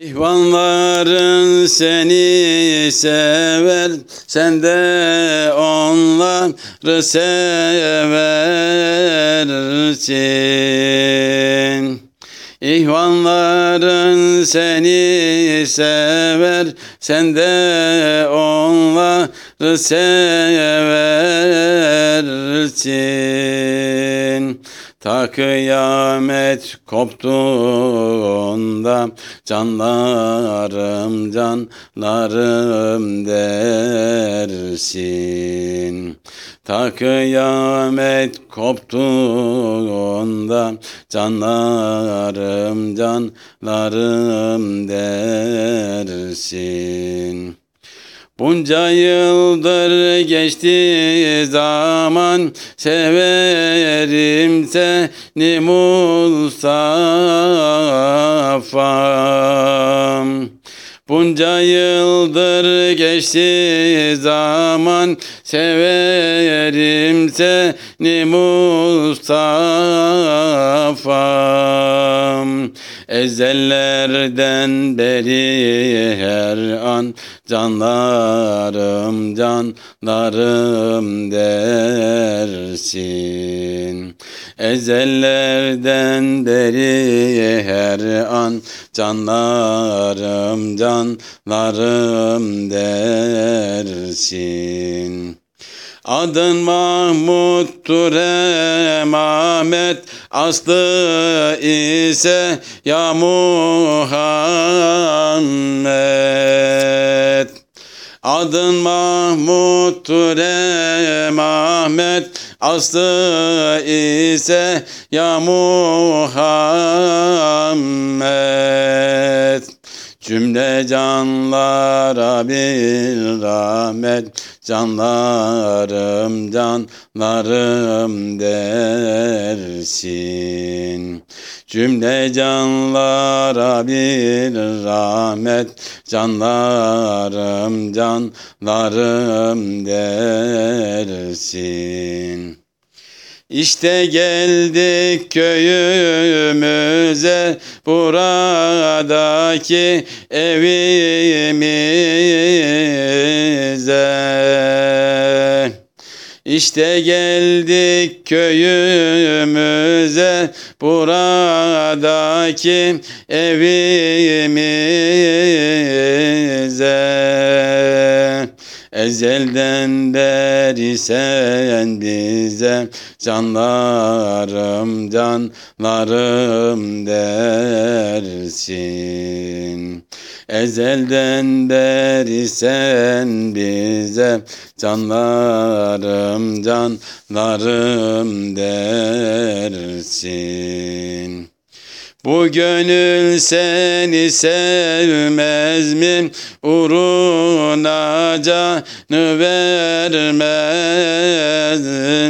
İhvanların seni sever, sen de onları seversin. İhvanların seni sever, sen de onları seversin. Ta kıyamet koptuğunda canlarım canlarım dersin. Ta kıyamet koptuğunda canlarım canlarım dersin. Bunca yıldır geçti zaman severim seni Mustafa'm. Bunca yıldır geçti zaman severim seni Mustafa'm. Ezellerden beri her an canlarım canlarım dersin. Ezellerden beri her an canlarım canlarım dersin. Adın Mahmut'tur emamet Aslı ise ya Muhammed. Adın Mahmut'tur emamet Aslı ise ya Muhammed. Cümle canlara bir rahmet Canlarım canlarım dersin. Cümle canlara bir rahmet. Canlarım canlarım dersin İşte geldik köyümüze buradaki evimize. İşte geldik köyümüze buradaki evimize. Ezelden beri sen bize canlarım canlarım dersin. Ezelden beri sen bize canlarım canlarım dersin. Bu gönül seni sevmez mi? Uğruna canı vermez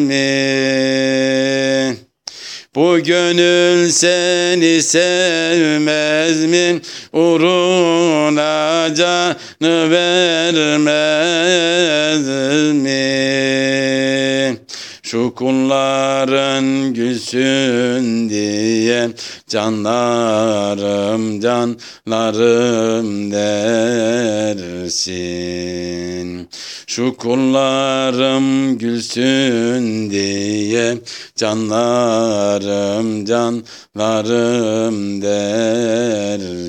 mi? Bu gönül seni sevmez mi? Uğruna canı vermez mi? Şu kulların gülsün diye canlarım canlarım dersin. Şu kullarım gülsün diye canlarım canlarım dersin.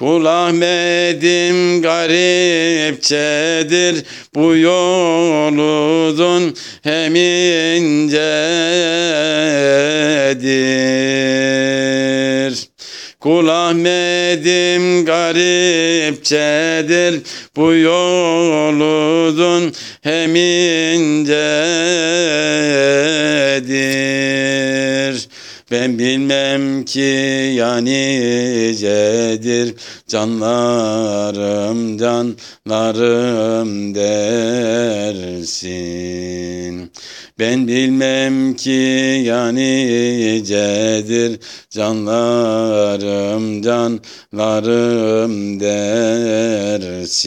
Kul Ahmet'im garipçedir bu yoludun hem incedir. Kul Ahmet'im garipçedir bu yoludun hem incedir. Ben bilmem ki ya nicedir canlarım canlarım dersin. Ben bilmem ki ya nicedir canlarım canlarım dersin.